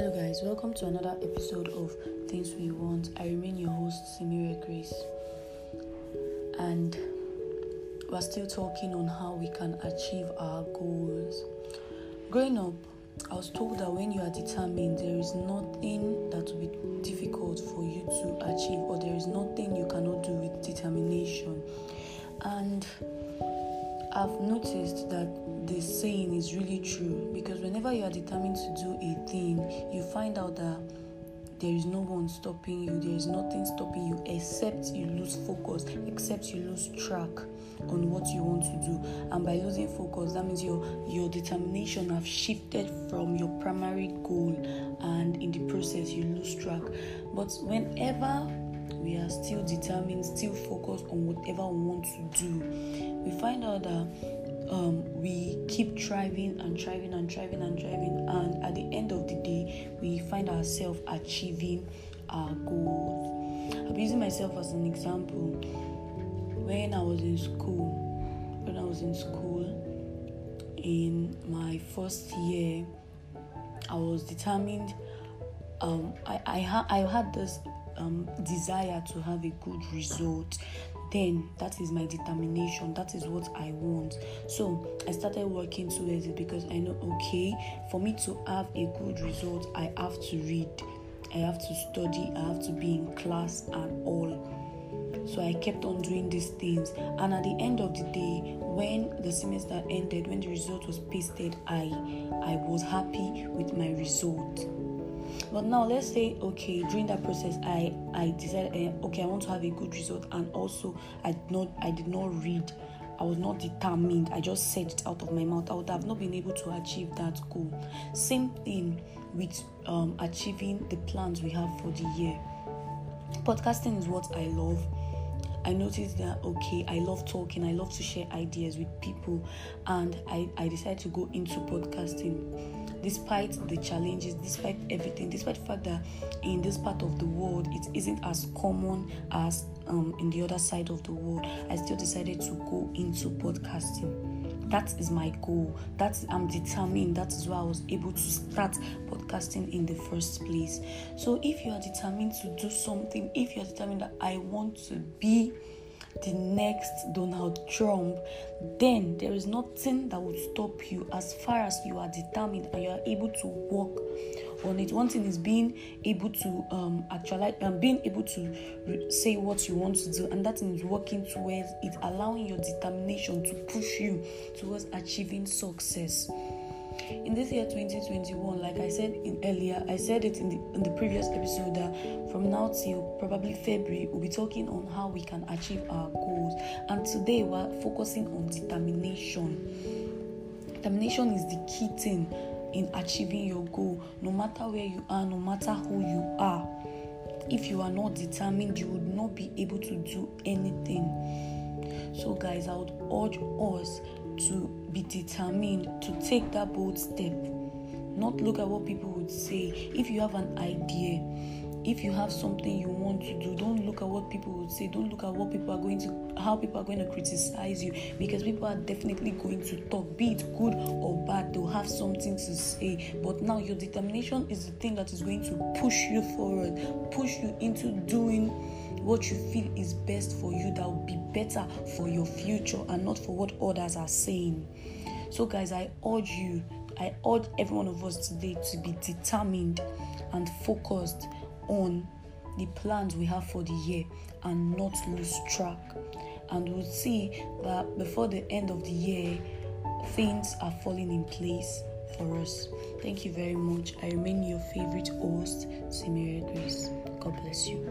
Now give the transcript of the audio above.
Hello, guys, welcome to another episode of Things We Want. I remain your host, Samira Grace, and we're still talking on how we can achieve our goals. Growing up, I was told that when you are determined, there is nothing that will be difficult for you to achieve, or there is nothing you cannot do with determination. And I've noticed that the saying is really true because whenever you are determined to do a thing, you find out that there is no one stopping you, there is nothing stopping you except you lose focus, except you lose track on what you want to do. And by losing focus, that means your your determination have shifted from your primary goal, and in the process you lose track. But whenever we are still determined, still focused on whatever we want to do, we find out that um, we keep striving and striving and striving and striving, and at the end of the day, we find ourselves achieving our goals. I'm using myself as an example. When I was in school, when I was in school, in my first year, I was determined. Um, I I, ha- I had this um, desire to have a good result then that is my determination. That is what i want. So i started working towards it because i know okay for me to have a good result i have to read i have to study i have to be in class and all. So i kept on doing these things. And at the end of the day when the semester ended when the result was pasted i i was happy with my result but now let's say okay during that process i i decided uh, okay i want to have a good result and also i did not i did not read. I was not determined. I just said it out of my mouth. I would have not been able to achieve that goal. Same thing with um, achieving the plans we have for the year. Podcasting is what i love. I noticed that okay, I love talking, I love to share ideas with people, and I, I decided to go into podcasting despite the challenges, despite everything, despite the fact that in this part of the world it isn't as common as um, in the other side of the world. I still decided to go into podcasting that is my goal. That's i'm determined. That is why i was able to start podcasting in the first place. So if you are determined to do something if you are determined that i want to be the next Donald Trump, then there is nothing that will stop you as far as you are determined and you are able to work on it. One thing is being able to um, actualize and um, being able to re- say what you want to do, and that is working towards it, allowing your determination to push you towards achieving success in this year 2021 like i said in earlier i said it in the in the previous episode that from now till probably february we'll be talking on how we can achieve our goals. And today we're focusing on determination. Determination is the key thing in achieving your goal no matter where you are no matter who you are. If you are not determined you would not be able to do anything. So guys i would urge us to be determined to take that bold step. Not look at what people would say. If you have an idea if you have something you want to do don't look at what people would say. Don't look at what people are going to how people are going to criticize you. Because people are definitely going to talk be it good or bad they'll have something to say. But now your determination is the thing that is going to push you forward push you into doing what you feel is best for you that will be better for your future and not for what others are saying so guys i urge you i urge every one of us today to be determined and focused on the plans we have for the year and not lose track. And we'll see that before the end of the year, things are falling in place for us. Thank you very much. I remain your favorite host, Samira Grace. God bless you.